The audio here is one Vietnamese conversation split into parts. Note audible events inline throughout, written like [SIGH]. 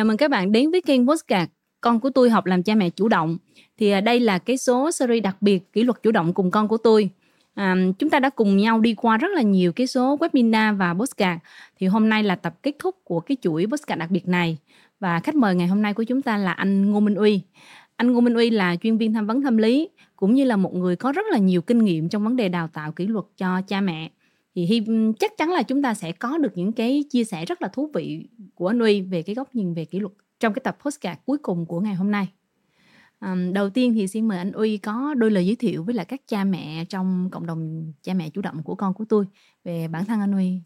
Chào mừng các bạn đến với kênh Postcard. Con của tôi học làm cha mẹ chủ động. Thì à, đây là cái số series đặc biệt kỷ luật chủ động cùng con của tôi. À, Chúng ta đã cùng nhau đi qua rất là nhiều cái số webinar và postcard. Thì hôm nay là tập kết thúc của cái chuỗi postcard đặc biệt này. Và khách mời ngày hôm nay của chúng ta là anh Ngô Minh Uy. Anh Ngô Minh Uy là chuyên viên tham vấn tâm lý Cũng như là một người có rất là nhiều kinh nghiệm trong vấn đề đào tạo kỷ luật cho cha mẹ thì hy chắc chắn là chúng ta sẽ có được những cái chia sẻ rất là thú vị của Nui về cái góc nhìn về kỷ luật trong cái tập postcard cuối cùng của ngày hôm nay. Um, đầu tiên thì xin mời anh Uy có đôi lời giới thiệu với lại các cha mẹ trong cộng đồng cha mẹ chủ động của con của tôi về bản thân anh Uy.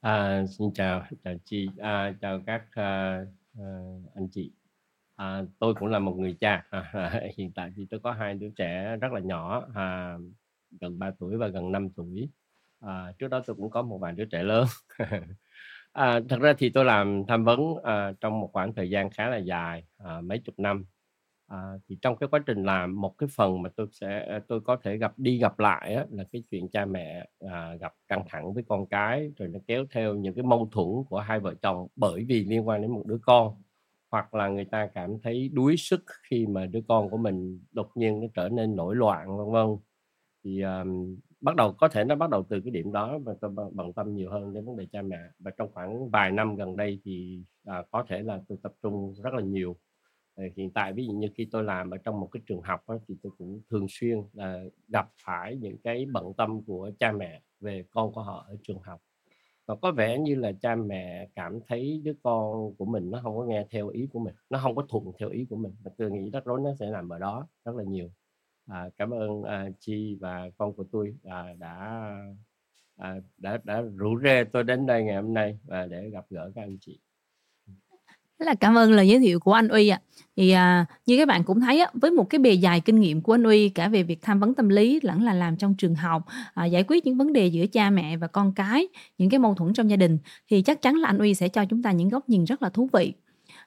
À, xin chào, chào chị, à, chào các à, à, anh chị. À, tôi cũng là một người cha. À, [LAUGHS] hiện tại thì tôi có hai đứa trẻ rất là nhỏ, à, gần 3 tuổi và gần 5 tuổi à, trước đó tôi cũng có một vài đứa trẻ lớn. [LAUGHS] À, thật ra thì tôi làm tham vấn à, trong một khoảng thời gian khá là dài à, mấy chục năm. À, thì trong cái quá trình làm một cái phần mà tôi sẽ tôi có thể gặp đi gặp lại á, là cái chuyện cha mẹ à, gặp căng thẳng với con cái rồi nó kéo theo những cái mâu thuẫn của hai vợ chồng bởi vì liên quan đến một đứa con. Hoặc là người ta cảm thấy đuối sức khi mà đứa con của mình đột nhiên nó trở nên nổi loạn vân vân. Thì um, bắt đầu có thể nó bắt đầu từ cái điểm đó mà tôi bận tâm nhiều hơn đến vấn đề cha mẹ. Và trong khoảng vài năm gần đây thì à, có thể là tôi tập trung rất là nhiều. À, hiện tại ví dụ như khi tôi làm ở trong một cái trường học đó, thì tôi cũng thường xuyên là gặp phải những cái bận tâm của cha mẹ về con của họ ở trường học. Và có vẻ như là cha mẹ cảm thấy đứa con của mình nó không có nghe theo ý của mình nó không có thuận theo ý của mình. Và tôi nghĩ rắc rối nó sẽ nằm ở đó rất là nhiều à, cảm ơn à, chi và con của tôi à, đã à, đã đã rủ rê tôi đến đây ngày hôm nay và để gặp gỡ các anh chị rất là cảm ơn lời giới thiệu của anh Uy ạ. À. Thì à, như các bạn cũng thấy á, với một cái bề dài kinh nghiệm của anh Uy cả về việc tham vấn tâm lý lẫn là làm trong trường học, à, giải quyết những vấn đề giữa cha mẹ và con cái, những cái mâu thuẫn trong gia đình thì chắc chắn là anh Uy sẽ cho chúng ta những góc nhìn rất là thú vị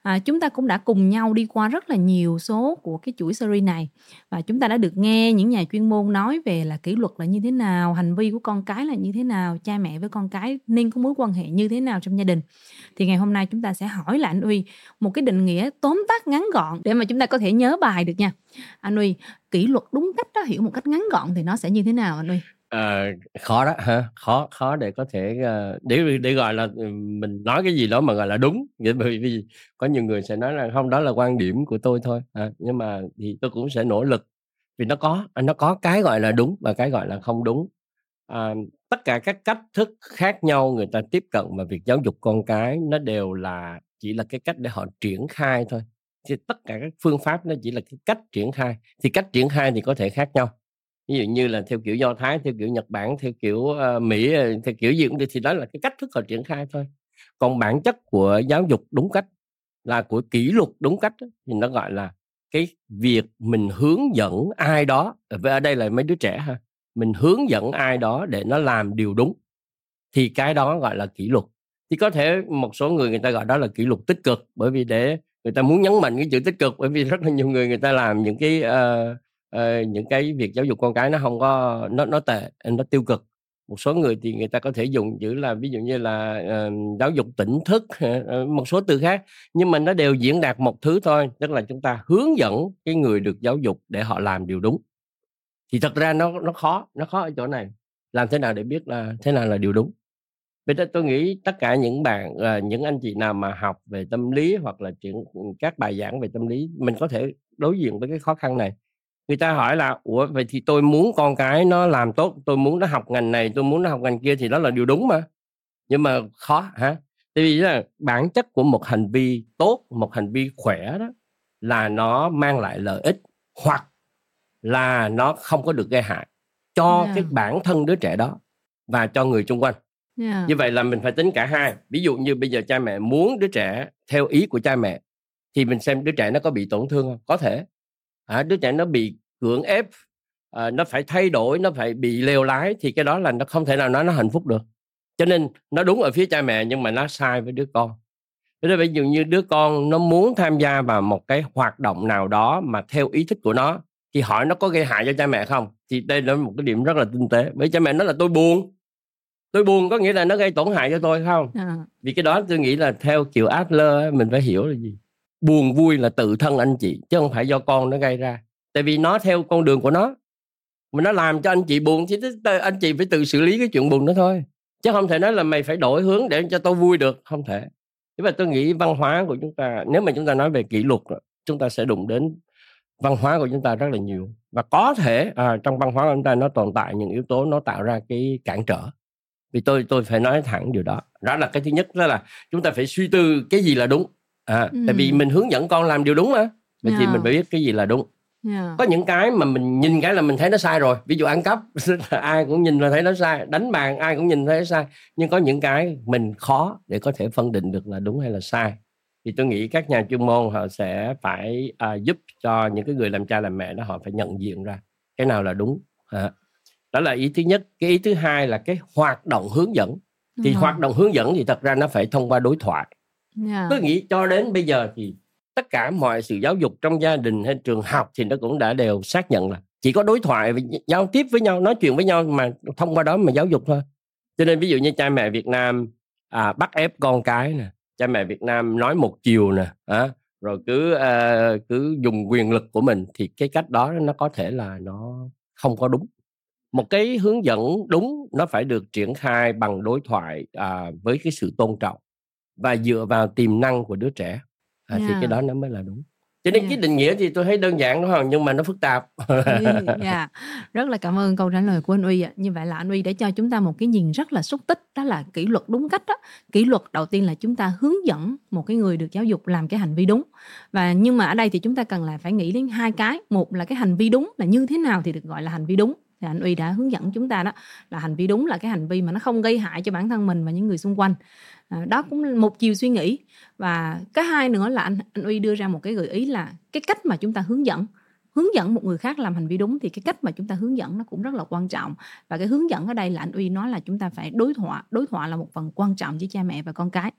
à, chúng ta cũng đã cùng nhau đi qua rất là nhiều số của cái chuỗi series này. Và chúng ta đã được nghe những nhà chuyên môn nói về là kỷ luật là như thế nào hành vi của con cái là như thế nào cha mẹ với con cái nên có mối quan hệ như thế nào trong gia đình. Thì ngày hôm nay chúng ta sẽ hỏi là anh uy một cái định nghĩa tóm tắt ngắn gọn để mà chúng ta có thể nhớ bài được nha. Anh uy kỷ luật đúng cách đó hiểu một cách ngắn gọn thì nó sẽ như thế nào anh uy À, khó đó hả? Khó khó để có thể ờ, để để gọi là ừ, mình nói cái gì đó mà gọi là đúng. Bởi vì có nhiều người sẽ nói là không đó là quan điểm của tôi thôi. À, nhưng mà thì tôi cũng sẽ nỗ lực. Vì nó có à, nó có cái gọi là đúng và cái gọi là không đúng. À, tất cả các cách thức khác nhau người ta tiếp cận mà việc giáo dục con cái nó đều là chỉ là cái cách để họ triển khai thôi. Thì tất cả các phương pháp nó chỉ là cái cách triển khai. Thì cách triển khai thì có thể khác nhau ví dụ như là theo kiểu do thái theo kiểu nhật bản theo kiểu uh, mỹ ờ, theo kiểu gì cũng được thì đó là cái cách thức họ triển khai thôi. Còn bản chất của giáo dục đúng cách là của kỷ luật đúng cách thì nó gọi là cái việc mình hướng dẫn ai đó ở đây là mấy đứa trẻ ha mình hướng dẫn ai đó để nó làm điều đúng thì cái đó gọi là kỷ luật. Thì có thể một số người người ta gọi đó là kỷ luật tích cực bởi vì để người ta muốn nhấn mạnh cái chữ tích cực bởi vì rất là nhiều người người ta làm những cái uh, uh, những cái việc giáo dục con cái nó không có nó nó tệ nó tiêu cực. Một số người thì người ta có thể dùng chữ là ví dụ như là uh, giáo dục tỉnh thức uh, một số từ khác nhưng mà nó đều diễn đạt một thứ thôi tức là chúng ta hướng dẫn cái người được giáo dục để họ làm điều đúng. Thì thật ra nó nó khó nó khó ở chỗ này. Làm thế nào để biết là thế nào là điều đúng? Bây giờ tôi nghĩ tất cả những bạn uh, những anh chị nào mà học về tâm lý hoặc là chuyện ừ, các bài giảng về tâm lý mình có thể đối diện với cái khó khăn này người ta hỏi là ủa vậy thì tôi muốn con cái nó làm tốt tôi muốn nó học ngành này tôi muốn nó học ngành kia thì đó là điều đúng mà. Nhưng mà khó hả? Tại vì là bản chất của một hành vi tốt một hành vi khỏe đó là nó mang lại lợi ích hoặc là nó không có được gây hại cho yeah. cái bản thân đứa trẻ đó và cho người xung quanh. Yeah. như vậy là mình phải tính cả hai. Ví dụ như bây giờ cha mẹ muốn đứa trẻ theo ý của cha mẹ thì mình xem đứa trẻ nó có bị tổn thương không? Có thể à, đứa trẻ nó bị cưỡng ép à, nó phải thay đổi nó phải bị leo lái thì cái đó là nó không thể nào nói nó hạnh phúc được. Cho nên nó đúng ở phía cha mẹ nhưng mà nó sai với đứa con. Thế nên ví dụ như đứa con nó muốn tham gia vào một cái hoạt động nào đó mà theo ý thích của nó thì hỏi nó có gây hại cho cha mẹ không? Thì đây là một cái điểm rất là tinh tế. Bởi cha mẹ nói là tôi buồn. Tôi buồn có nghĩa là nó gây tổn hại cho tôi không? À. vì cái đó tôi nghĩ là theo kiểu Adler mình phải hiểu là gì buồn vui là tự thân anh chị chứ không phải do con nó gây ra. Tại vì nó theo con đường của nó. Mà nó làm cho anh chị buồn thì anh chị phải tự xử lý cái chuyện buồn đó thôi. Chứ không thể nói là mày phải đổi hướng để cho tôi vui được không thể. Nhưng mà tôi nghĩ văn hóa của chúng ta nếu mà chúng ta nói về kỷ luật chúng ta sẽ đụng đến văn hóa của chúng ta rất là nhiều. Và có thể à, trong văn hóa của chúng ta nó tồn tại những yếu tố nó tạo ra cái cản trở. Vì tôi tôi phải nói thẳng điều đó. Đó là cái thứ nhất đó là chúng ta phải suy tư cái gì là đúng à, ừ. tại vì mình hướng dẫn con làm điều đúng mà vậy yeah. thì mình phải biết cái gì là đúng yeah. có những cái mà mình nhìn cái là mình thấy nó sai rồi ví dụ ăn cắp [LAUGHS] ai cũng nhìn là thấy nó sai đánh bàn ai cũng nhìn thấy nó sai nhưng có những cái mình khó để có thể phân định được là đúng hay là sai thì tôi nghĩ các nhà chuyên môn họ sẽ phải à, giúp cho những cái người làm cha làm mẹ đó họ phải nhận diện ra cái nào là đúng à. đó là ý thứ nhất cái ý thứ hai là cái hoạt động hướng dẫn thì ừ. hoạt động hướng dẫn thì thật ra nó phải thông qua đối thoại Dạ. yeah. tôi nghĩ cho đến bây giờ thì tất cả mọi sự giáo dục trong gia đình hay trường học thì nó cũng đã đều xác nhận là chỉ có đối thoại giao tiếp với nhau nói chuyện với nhau mà thông qua đó mà giáo dục thôi. Cho nên ví dụ như cha mẹ Việt Nam à, bắt ép con cái nè cha mẹ Việt Nam nói một chiều nè à, rồi cứ à, cứ dùng quyền lực của mình thì cái cách đó nó có thể là nó không có đúng. Một cái hướng dẫn đúng nó phải được triển khai bằng đối thoại à, với cái sự tôn trọng và dựa vào tiềm năng của đứa trẻ. À, yeah. thì cái đó nó mới là đúng. Cho nên yeah. cái định nghĩa thì tôi thấy đơn giản đúng không? Nhưng mà nó phức tạp. [LAUGHS] Yeah. rất là cảm ơn câu trả lời của anh uy ạ. Như vậy là anh uy đã cho chúng ta một cái nhìn rất là xúc tích đó là kỷ luật đúng cách đó kỷ luật đầu tiên là chúng ta hướng dẫn một cái người được giáo dục làm cái hành vi đúng. Và nhưng mà ở đây thì chúng ta cần là phải nghĩ đến hai cái. Một là cái hành vi đúng là như thế nào thì được gọi là hành vi đúng. Thì anh uy đã hướng dẫn chúng ta đó là hành vi đúng là cái hành vi mà nó không gây hại cho bản thân mình và những người xung quanh à, đó cũng một chiều suy nghĩ. Và cái hai nữa là anh anh uy đưa ra một cái gợi ý là cái cách mà chúng ta hướng dẫn hướng dẫn một người khác làm hành vi đúng thì cái cách mà chúng ta hướng dẫn nó cũng rất là quan trọng. Và cái hướng dẫn ở đây là anh uy nói là chúng ta phải đối thoại đối thoại là một phần quan trọng với cha mẹ và con cái.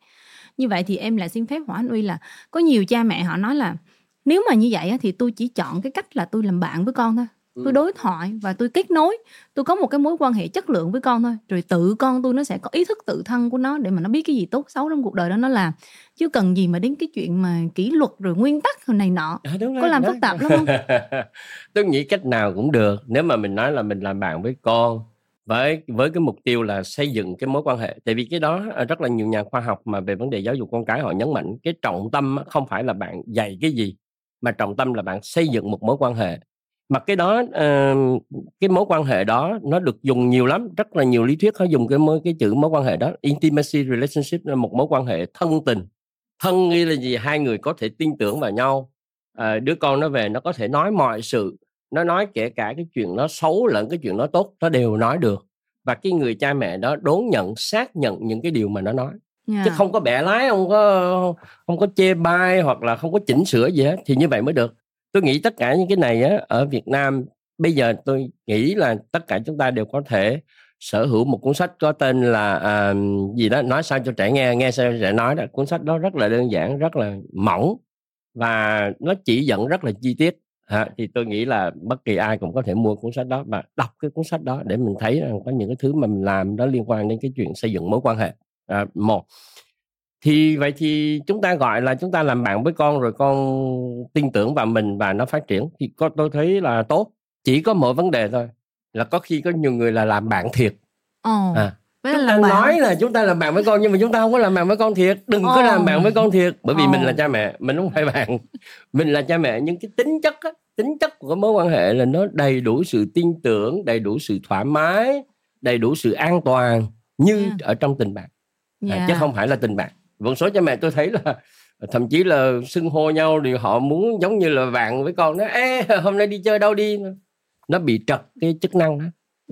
Như vậy thì em lại xin phép hỏi anh uy là có nhiều cha mẹ họ nói là nếu mà như vậy thì tôi chỉ chọn cái cách là tôi làm bạn với con thôi tôi ừ. đối thoại và tôi kết nối. Tôi có một cái mối quan hệ chất lượng với con thôi. Rồi tự con tôi nó sẽ có ý thức tự thân của nó để mà nó biết cái gì tốt xấu trong cuộc đời đó nó làm. Chứ cần gì mà đến cái chuyện mà kỷ luật rồi nguyên tắc rồi này nọ. À, đúng có làm phức tạp lắm không? [LAUGHS] Tôi nghĩ cách nào cũng được. Nếu mà mình nói là mình làm bạn với con với với cái mục tiêu là xây dựng cái mối quan hệ. Tại vì cái đó à, rất là nhiều nhà khoa học mà về vấn đề giáo dục con cái họ nhấn mạnh cái trọng tâm không phải là bạn dạy cái gì mà trọng tâm là bạn xây dựng một mối quan hệ mà cái đó uh, cái mối quan hệ đó nó được dùng nhiều lắm rất là nhiều lý thuyết họ dùng cái mối cái chữ mối quan hệ đó. Intimacy relationship là một mối quan hệ thân tình. Thân nghĩa là gì? Hai người có thể tin tưởng vào nhau. À, đứa con nó về nó có thể nói mọi sự nó nói kể cả cái chuyện nó xấu lẫn cái chuyện nó tốt nó đều nói được. Và cái người cha mẹ đó đón nhận xác nhận những cái điều mà nó nói. Yeah. chứ không có bẻ lái không có không có chê bai hoặc là không có chỉnh sửa gì hết thì như vậy mới được tôi nghĩ tất cả những cái này á ở Việt Nam bây giờ tôi nghĩ là tất cả chúng ta đều có thể sở hữu một cuốn sách có tên là à, gì đó nói sao cho trẻ nghe nghe sao cho trẻ nói đó. Cuốn sách đó rất là đơn giản rất là mỏng và nó chỉ dẫn rất là chi tiết. À, thì tôi nghĩ là bất kỳ ai cũng có thể mua cuốn sách đó và đọc cái cuốn sách đó để mình thấy rằng có những cái thứ mà mình làm đó liên quan đến cái chuyện xây dựng mối quan hệ. À, một thì vậy thì chúng ta gọi là chúng ta làm bạn với con rồi con tin tưởng vào mình và nó phát triển thì con tôi thấy là tốt chỉ có một vấn đề thôi là có khi có nhiều người là làm bạn thiệt oh. à, chúng ta bạn. nói là chúng ta làm bạn với con nhưng mà chúng ta không có làm bạn với con thiệt đừng oh. có làm bạn với con thiệt bởi vì oh. mình là cha mẹ mình không phải bạn mình là cha mẹ nhưng cái tính chất á, tính chất của mối quan hệ là nó đầy đủ sự tin tưởng đầy đủ sự thoải mái đầy đủ sự an toàn như yeah. ở trong tình bạn yeah. à, chứ không phải là tình bạn một số cha mẹ tôi thấy là [LAUGHS] thậm chí là xưng hô nhau thì họ muốn giống như là bạn với con đó ê hôm nay đi chơi đâu đi? Nó bị trật cái chức năng đó.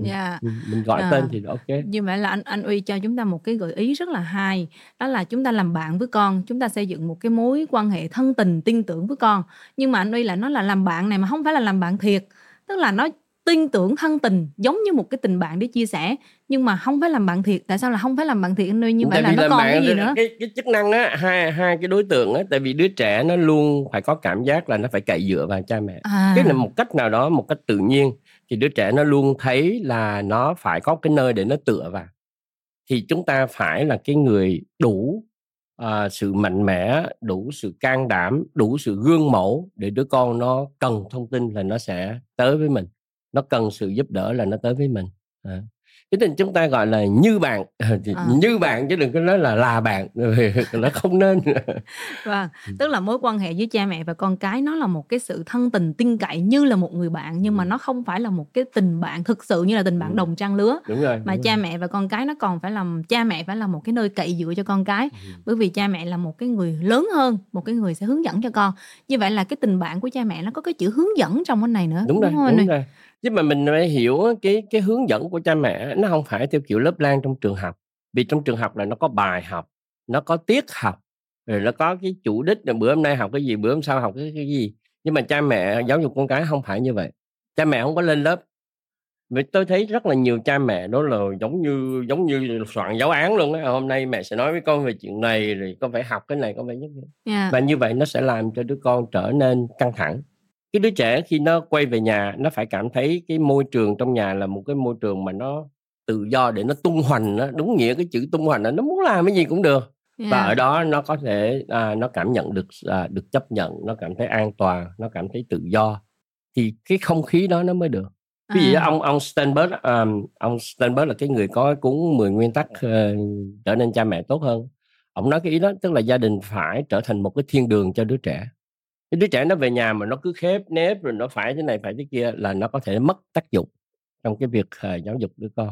Yeah. Ừ, mình gọi à, tên thì ok. Như vậy là anh anh uy cho chúng ta một cái gợi ý rất là hay đó là chúng ta làm bạn với con chúng ta xây dựng một cái mối quan hệ thân tình tin tưởng với con. Nhưng mà anh uy là nó là làm bạn này mà không phải là làm bạn thiệt tức là nó tin tưởng thân tình giống như một cái tình bạn để chia sẻ. Nhưng mà không phải làm bạn thiệt. Tại sao là không phải làm bạn thiệt? Nơi như vậy là nó còn cái gì nữa? cái, cái chức năng á hai hai cái đối tượng á tại vì đứa trẻ nó luôn phải có cảm giác là nó phải cậy dựa vào cha mẹ. À. tức là một cách nào đó một cách tự nhiên thì đứa trẻ nó luôn thấy là nó phải có cái nơi để nó tựa vào. Thì chúng ta phải là cái người đủ à, sự mạnh mẽ đủ sự can đảm đủ sự gương mẫu để đứa con nó cần thông tin là nó sẽ tới với mình nó cần sự giúp đỡ là nó tới với mình. À cho nên chúng ta gọi là như bạn. [LAUGHS] Thì à. như bạn chứ đừng có nói là là bạn. [LAUGHS] Nó không nên. [LAUGHS] Vâng tức là mối quan hệ với cha mẹ và con cái nó là một cái sự thân tình tin cậy như là một người bạn nhưng mà nó không phải là một cái tình bạn thực sự như là tình bạn đồng trang lứa. Đúng rồi, mà đúng cha rồi. mẹ và con cái nó còn phải làm cha mẹ phải là một cái nơi cậy dựa cho con cái. Ừ. bởi vì cha mẹ là một cái người lớn hơn một cái người sẽ hướng dẫn cho con. Như vậy là cái tình bạn của cha mẹ nó có cái chữ hướng dẫn trong cái này nữa đúng, đúng rồi đúng rồi chứ mà mình phải hiểu cái cái hướng dẫn của cha mẹ nó không phải theo kiểu lớp lan trong trường học. Vì trong trường học là nó có bài học nó có tiết học rồi nó có cái chủ đích là bữa hôm nay học cái gì bữa hôm sau học cái, cái gì. Nhưng mà cha mẹ giáo dục con cái không phải như vậy. Cha mẹ không có lên lớp. Vì tôi thấy rất là nhiều cha mẹ đó là giống như giống như soạn giáo án luôn á. Hôm nay mẹ sẽ nói với con về chuyện này rồi con phải học cái này con phải nhất yeah. và như vậy nó sẽ làm cho đứa con trở nên căng thẳng cái đứa trẻ khi nó quay về nhà nó phải cảm thấy cái môi trường trong nhà là một cái môi trường mà nó tự do để nó tung hoành nó đúng nghĩa cái chữ tung hoành là nó muốn làm cái gì cũng được. Yeah. và ở đó nó có thể à, nó cảm nhận được à, được chấp nhận nó cảm thấy an toàn nó cảm thấy tự do. Thì cái không khí đó nó mới được. Ví dụ à. ông ông Steinberg um, ông Steinberg là cái người có cuốn 10 nguyên tắc uh, trở nên cha mẹ tốt hơn. Ông nói cái ý đó tức là gia đình phải trở thành một cái thiên đường cho đứa trẻ cái đứa trẻ nó về nhà mà nó cứ khép nếp rồi nó phải thế này phải thế kia là nó có thể mất tác dụng trong cái việc uh, giáo dục đứa con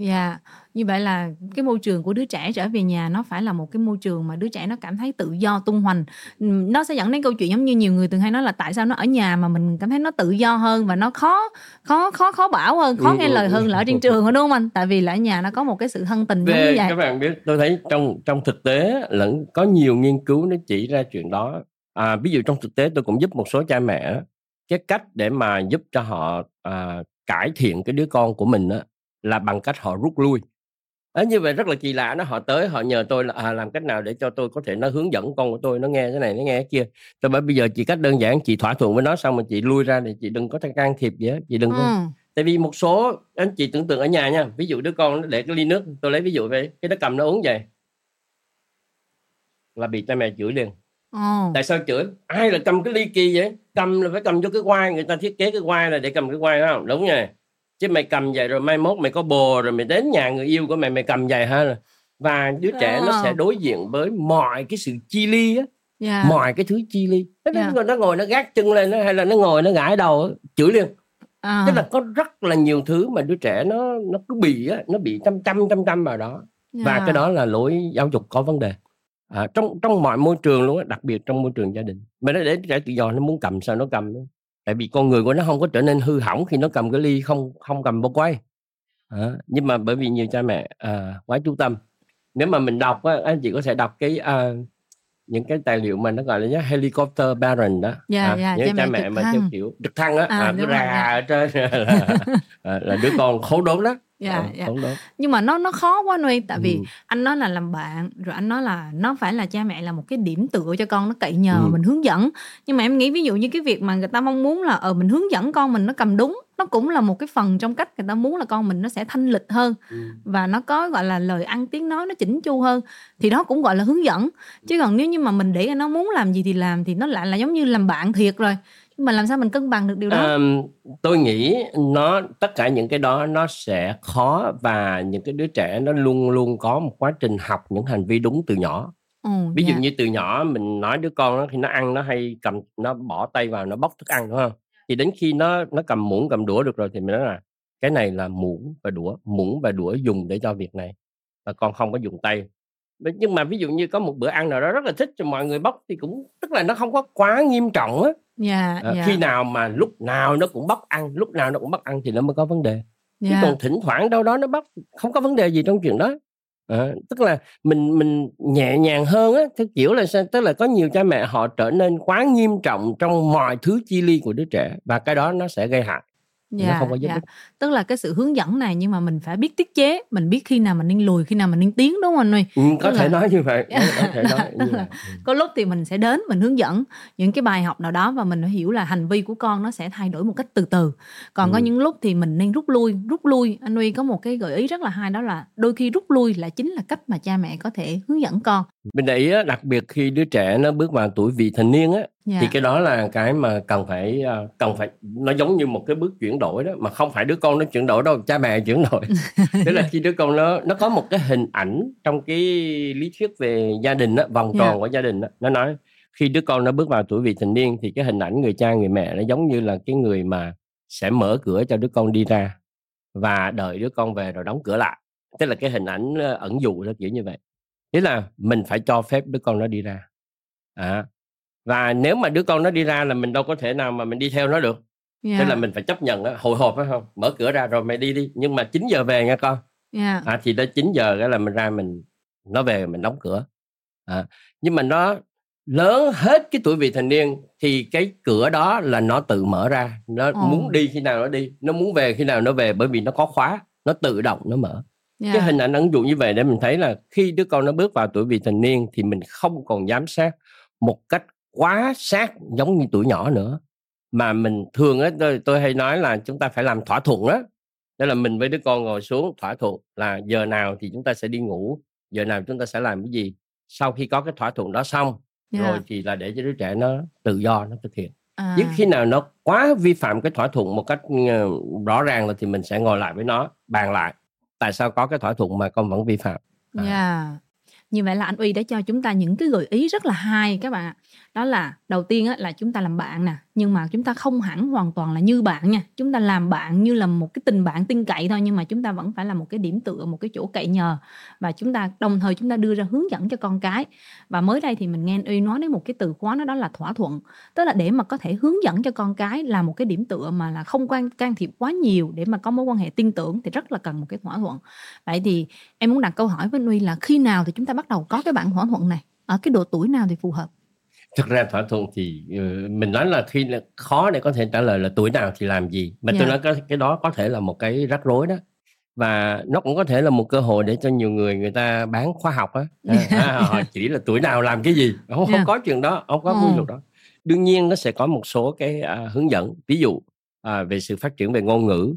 Dạ, yeah. như vậy là cái môi trường của đứa trẻ trở về nhà nó phải là một cái môi trường mà đứa trẻ nó cảm thấy tự do tung hoành. Nó sẽ dẫn đến câu chuyện giống như nhiều người từng hay nói là tại sao nó ở nhà mà mình cảm thấy nó tự do hơn và nó khó khó khó khó bảo hơn, khó nghe lời hơn là ở trên trường đúng không anh? Tại vì là ở nhà nó có một cái sự thân tình giống như vậy. Các bạn biết, tôi thấy trong trong thực tế lẫn có nhiều nghiên cứu nó chỉ ra chuyện đó à, ví dụ trong thực tế tôi cũng giúp một số cha mẹ cái cách để mà giúp cho họ à, cải thiện cái đứa con của mình á, là bằng cách họ rút lui. Đấy, như vậy rất là kỳ lạ nó họ tới họ nhờ tôi là à, làm cách nào để cho tôi có thể nó hướng dẫn con của tôi nó nghe cái này nó nghe cái kia? Tôi bảo bây giờ chỉ cách đơn giản chị thỏa thuận với nó xong mà chị lui ra thì chị đừng có thể can thiệp gì hết chị đừng có ừ. tại vì một số anh chị tưởng tượng ở nhà nha ví dụ đứa con nó để cái ly nước tôi lấy ví dụ vậy cái nó cầm nó uống vậy là bị cha mẹ chửi liền Ồ. tại sao chửi? Ai là cầm cái ly kỳ vậy? Cầm là phải cầm cho cái quai người ta thiết kế cái quai là để cầm cái quai không? Đúng nha chứ mày cầm vậy rồi mai mốt mày có bồ rồi mày đến nhà người yêu của mày mày cầm vậy ha và đứa trẻ nó sẽ đối diện với mọi cái sự chi ly á. Yeah. mọi cái thứ chi ly. Nó, yeah. nó ngồi nó gác chân lên nó hay là nó ngồi nó gãi đầu chửi liền. À. tức là có rất là nhiều thứ mà đứa trẻ nó nó cứ bị á nó bị trăm trăm trăm trăm vào đó. Yeah. và cái đó là lỗi giáo dục có vấn đề à, trong trong mọi môi trường luôn á đặc biệt trong môi trường gia đình. Mà nó để trẻ tự do nó muốn cầm sao nó cầm tại vì con người của nó không có trở nên hư hỏng khi nó cầm cái ly không không cầm bao quay. À, nhưng mà bởi vì nhiều cha mẹ à, quá chú tâm. Nếu mà mình đọc á, anh chị có thể đọc cái à, những cái tài liệu mà nó gọi là helicopter parent đó. Yeah, à, yeah, những cha mẹ, mẹ mà theo kiểu trực thăng á à, à, cứ ra ở trên là, là, là đứa con khốn đốn đó dạ, ờ, dạ. Nhưng mà nó nó khó quá nuôi tại vì ừ. anh nói là làm bạn rồi anh nói là nó phải là cha mẹ là một cái điểm tựa cho con nó cậy nhờ ừ. mình hướng dẫn nhưng mà em nghĩ ví dụ như cái việc mà người ta mong muốn là ờ mình hướng dẫn con mình nó cầm đúng nó cũng là một cái phần trong cách người ta muốn là con mình nó sẽ thanh lịch hơn ừ. và nó có gọi là lời ăn tiếng nói nó chỉnh chu hơn thì đó cũng gọi là hướng dẫn chứ còn nếu như mà mình để nó muốn làm gì thì làm thì nó lại là giống như làm bạn thiệt rồi mà làm sao mình cân bằng được điều đó? À, tôi nghĩ nó tất cả những cái đó nó sẽ khó và những cái đứa trẻ nó luôn luôn có một quá trình học những hành vi đúng từ nhỏ. Ừ, ví dụ yeah. Dạ. như từ nhỏ mình nói đứa con nó khi nó ăn nó hay cầm nó bỏ tay vào nó bóc thức ăn đúng không? Thì đến khi nó nó cầm muỗng cầm đũa được rồi thì mình nói là cái này là muỗng và đũa muỗng và đũa dùng để cho việc này và con không có dùng tay. Nhưng mà ví dụ như có một bữa ăn nào đó rất là thích cho mọi người bóc thì cũng tức là nó không có quá nghiêm trọng á yeah, à, yeah. khi nào mà lúc nào nó cũng bóc ăn lúc nào nó cũng bắt ăn thì nó mới có vấn đề yeah. chứ còn thỉnh thoảng đâu đó nó bóc không có vấn đề gì trong chuyện đó à, tức là mình mình nhẹ nhàng hơn á theo kiểu là sao tức là có nhiều cha mẹ họ trở nên quá nghiêm trọng trong mọi thứ chi ly của đứa trẻ và cái đó nó sẽ gây hại dạ, nó không có dạ. ích. Tức là cái sự hướng dẫn này nhưng mà mình phải biết tiết chế mình biết khi nào mình nên lùi khi nào mình nên tiến đúng không anh Nuôi ừ, có tức thể là... nói như vậy có, thể nói như vậy. [LAUGHS] Có lúc thì mình sẽ đến mình hướng dẫn những cái bài học nào đó và mình hiểu là hành vi của con nó sẽ thay đổi một cách từ từ. Còn ừ. có những lúc thì mình nên rút lui rút lui. Anh Nuôi có một cái gợi ý rất là hay đó là đôi khi rút lui là chính là cách mà cha mẹ có thể hướng dẫn con. Mình để ý đặc biệt khi đứa trẻ nó bước vào tuổi vị thành niên á yeah. thì dạ. cái đó là cái mà cần phải ờ, cần phải nó giống như một cái bước chuyển đổi đó mà không phải đứa con nó chuyển đổi đâu cha mẹ chuyển đổi [LAUGHS] tức là khi đứa con nó nó có một cái hình ảnh trong cái lý thuyết về gia đình đó, vòng tròn yeah. Dạ. của gia đình đó, nó nói khi đứa con nó bước vào tuổi vị thành niên thì cái hình ảnh người cha người mẹ nó giống như là cái người mà sẽ mở cửa cho đứa con đi ra và đợi đứa con về rồi đóng cửa lại tức là cái hình ảnh ờ, ẩn dụ nó kiểu như vậy nghĩa là mình phải cho phép đứa con nó đi ra à, và nếu mà đứa con nó đi ra là mình đâu có thể nào mà mình đi theo nó được yeah. thế là mình phải chấp nhận đó, hồi hộp phải không mở cửa ra rồi mày đi đi nhưng mà 9 giờ về nha con yeah. à, thì tới 9 giờ cái là mình ra mình nó về mình đóng cửa à, nhưng mà nó lớn hết cái tuổi vị thành niên thì cái cửa đó là nó tự mở ra nó oh. muốn đi khi nào nó đi nó muốn về khi nào nó về bởi vì nó có khóa nó tự động nó mở yeah. cái hình ảnh ấn dụ như vậy để mình thấy là khi đứa con nó bước vào tuổi vị thành niên thì mình không còn giám sát một cách quá sát giống như tuổi nhỏ nữa. Mà mình thường á tôi, tôi hay nói là chúng ta phải làm thỏa thuận đó đó là mình với đứa con ngồi xuống thỏa thuận là giờ nào thì chúng ta sẽ đi ngủ giờ nào chúng ta sẽ làm cái gì. Sau khi có cái thỏa thuận đó xong yeah. rồi thì là để cho đứa trẻ nó tự do nó thực hiện. À. chứ khi nào nó quá vi phạm cái thỏa thuận một cách ờ, rõ ràng là thì mình sẽ ngồi lại với nó bàn lại tại sao có cái thỏa thuận mà con vẫn vi phạm. À. yeah như vậy là anh uy đã cho chúng ta những cái gợi ý rất là hay các bạn ạ đó là đầu tiên á, là chúng ta làm bạn nè nhưng mà chúng ta không hẳn hoàn toàn là như bạn nha. Chúng ta làm bạn như là một cái tình bạn tin cậy thôi nhưng mà chúng ta vẫn phải là một cái điểm tựa một cái chỗ cậy nhờ. Và chúng ta đồng thời chúng ta đưa ra hướng dẫn cho con cái. Và mới đây thì mình nghe uy nói đến một cái từ khóa đó đó là thỏa thuận. Tức là để mà có thể hướng dẫn cho con cái là một cái điểm tựa mà là không quan can thiệp quá nhiều để mà có mối quan hệ tin tưởng thì rất là cần một cái thỏa thuận. Vậy thì em muốn đặt câu hỏi với uy là khi nào thì chúng ta bắt đầu có cái bản thỏa thuận này? Ở cái độ tuổi nào thì phù hợp? Thực ra thỏa thuận thì ừ, mình nói là khi là khó để có thể trả lời là tuổi nào thì làm gì mà yeah. tôi dạ. nói cái, cái đó có thể là một cái rắc rối đó và nó cũng có thể là một cơ hội để cho nhiều người người ta bán khoa học á [LAUGHS] à, họ chỉ là tuổi nào làm cái gì không, không dạ. có chuyện đó không có quy luật đó đương nhiên nó sẽ có một số cái uh, hướng dẫn ví dụ uh, về sự phát triển về ngôn ngữ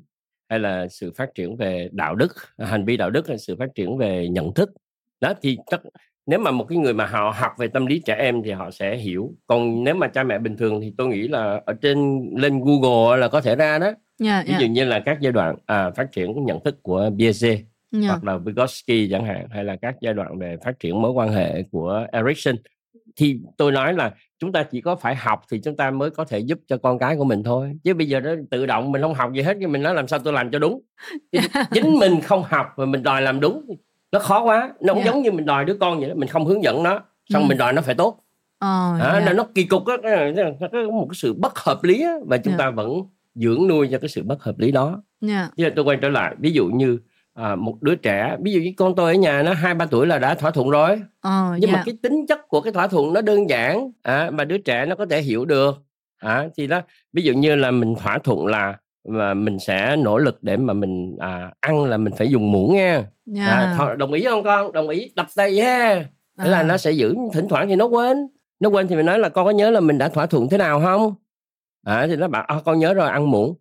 hay là sự phát triển về đạo đức hành vi đạo đức hay sự phát triển về nhận thức đó thì tất nếu mà một cái người mà họ học về tâm lý trẻ em thì họ sẽ hiểu còn nếu mà cha mẹ bình thường thì tôi nghĩ là ở trên lên Google là có thể ra đó yeah, dạ, ví yeah. dụ như là các giai đoạn à, phát triển nhận thức của Piaget yeah. Dạ. hoặc là Vygotsky chẳng hạn hay là các giai đoạn về phát triển mối quan hệ của Erikson thì tôi nói là chúng ta chỉ có phải học thì chúng ta mới có thể giúp cho con cái của mình thôi chứ bây giờ nó tự động mình không học gì hết nhưng mình nói làm sao tôi làm cho đúng [LAUGHS] chính mình không học và mình đòi làm đúng nó khó quá nó cũng yeah. Dạ. giống như mình đòi đứa con vậy đó mình không hướng dẫn nó xong ừ. mình đòi nó phải tốt ờ, à, yeah. nó kỳ cục á có một cái sự bất hợp lý á, và chúng yeah. Dạ. ta vẫn dưỡng nuôi cho cái sự bất hợp lý đó yeah. Chứ tôi quay trở lại ví dụ như à, một đứa trẻ ví dụ như con tôi ở nhà nó hai ba tuổi là đã thỏa thuận rồi ờ, nhưng yeah. mà cái tính chất của cái thỏa thuận nó đơn giản à, mà đứa trẻ nó có thể hiểu được à, thì đó ví dụ như là mình thỏa thuận là và mình sẽ nỗ lực để mà mình à, ăn là mình phải dùng muỗng nha. Yeah. à, đồng ý không con? Đồng ý. Đập tay yeah thế à. là nó sẽ giữ thỉnh thoảng thì nó quên. Nó quên thì mình nói là con có nhớ là mình đã thỏa thuận thế nào không? À, thì nó bảo à, con nhớ rồi ăn muỗng.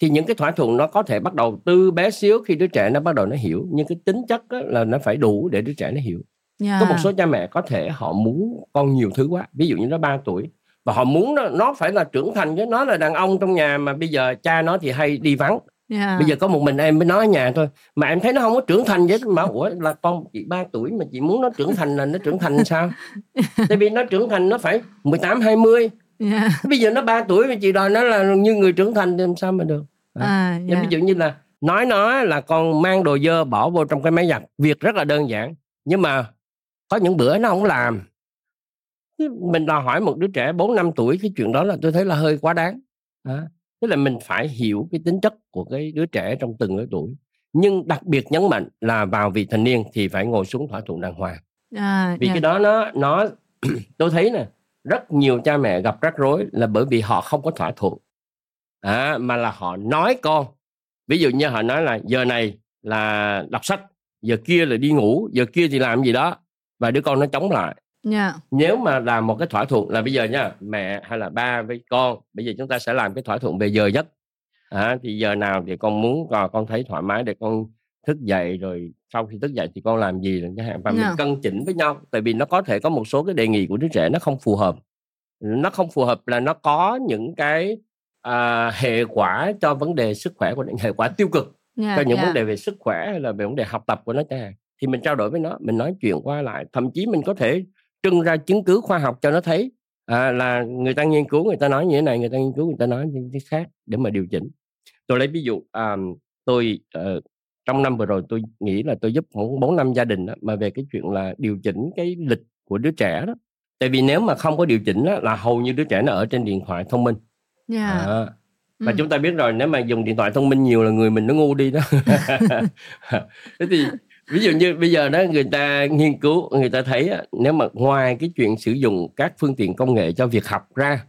Thì những cái thỏa thuận nó có thể bắt đầu từ bé xíu khi đứa trẻ nó bắt đầu nó hiểu nhưng cái tính chất là nó phải đủ để đứa trẻ nó hiểu. Yeah. có một số cha mẹ có thể họ muốn con nhiều thứ quá ví dụ như nó 3 tuổi và họ muốn nó, nó phải là trưởng thành chứ nó là đàn ông trong nhà mà bây giờ cha nó thì hay đi vắng. Yeah. bây giờ có một mình em mới nói ở nhà thôi. Mà em thấy nó không có trưởng thành vậy mà ủa là con chị ba tuổi mà chị muốn nó trưởng thành là nó trưởng thành sao? [LAUGHS] Tại vì nó trưởng thành nó phải 18 20 yeah. bây giờ nó 3 tuổi mà chị đòi nó là như người trưởng thành thì làm sao mà được? À, yeah. ví dụ như là nói nó là con mang đồ dơ bỏ vô trong cái máy giặt. Việc rất là đơn giản nhưng mà có những bữa nó không làm mình đòi hỏi một đứa trẻ 4 năm tuổi cái chuyện đó là tôi thấy là hơi quá đáng. À, tức là mình phải hiểu cái tính chất của cái đứa trẻ trong từng lứa tuổi. Nhưng đặc biệt nhấn mạnh là vào vị thành niên thì phải ngồi xuống thỏa thuận đàng hoàng. À, vì yeah. cái đó nó nó [CLEARS THROAT] tôi thấy nè rất nhiều cha mẹ gặp rắc rối là bởi vì họ không có thỏa thuận. À, mà là họ nói con. Ví dụ như họ nói là giờ này là đọc sách giờ kia là đi ngủ giờ kia thì làm gì đó. Và đứa con nó chống lại yeah. nếu mà làm một cái thỏa thuận là bây giờ nha mẹ hay là ba với con bây giờ chúng ta sẽ làm cái thỏa thuận về giờ giấc à, thì giờ nào thì con muốn con, con thấy thoải mái để con thức dậy rồi sau khi thức dậy thì con làm gì chẳng hạn và yeah. mình cân chỉnh với nhau tại vì nó có thể có một số cái đề nghị của đứa trẻ nó không phù hợp nó không phù hợp là nó có những cái à, hệ quả cho vấn đề sức khỏe của hệ quả tiêu cực yeah, cho những yeah. vấn đề về sức khỏe hay là về vấn đề học tập của nó chẳng hạn thì mình trao đổi với nó mình nói chuyện qua lại thậm chí mình có thể trưng ra chứng cứ khoa học cho nó thấy. À, là người ta nghiên cứu người ta nói như thế này người ta nghiên cứu người ta nói như thế khác để mà điều chỉnh. Tôi lấy ví dụ à, tôi uh, trong năm vừa rồi tôi nghĩ là tôi giúp khoảng bốn năm gia đình đó, mà về cái chuyện là điều chỉnh cái lịch của đứa trẻ đó. Tại vì nếu mà không có điều chỉnh đó, là hầu như đứa trẻ nó ở trên điện thoại thông minh. Yeah. à, và ừ. chúng ta biết rồi nếu mà dùng điện thoại thông minh nhiều là người mình nó ngu đi đó. [LAUGHS] [LAUGHS] Thế thì ví dụ như bây giờ đó người ta nghiên cứu người ta thấy nếu mà ngoài cái chuyện sử dụng các phương tiện công nghệ cho việc học ra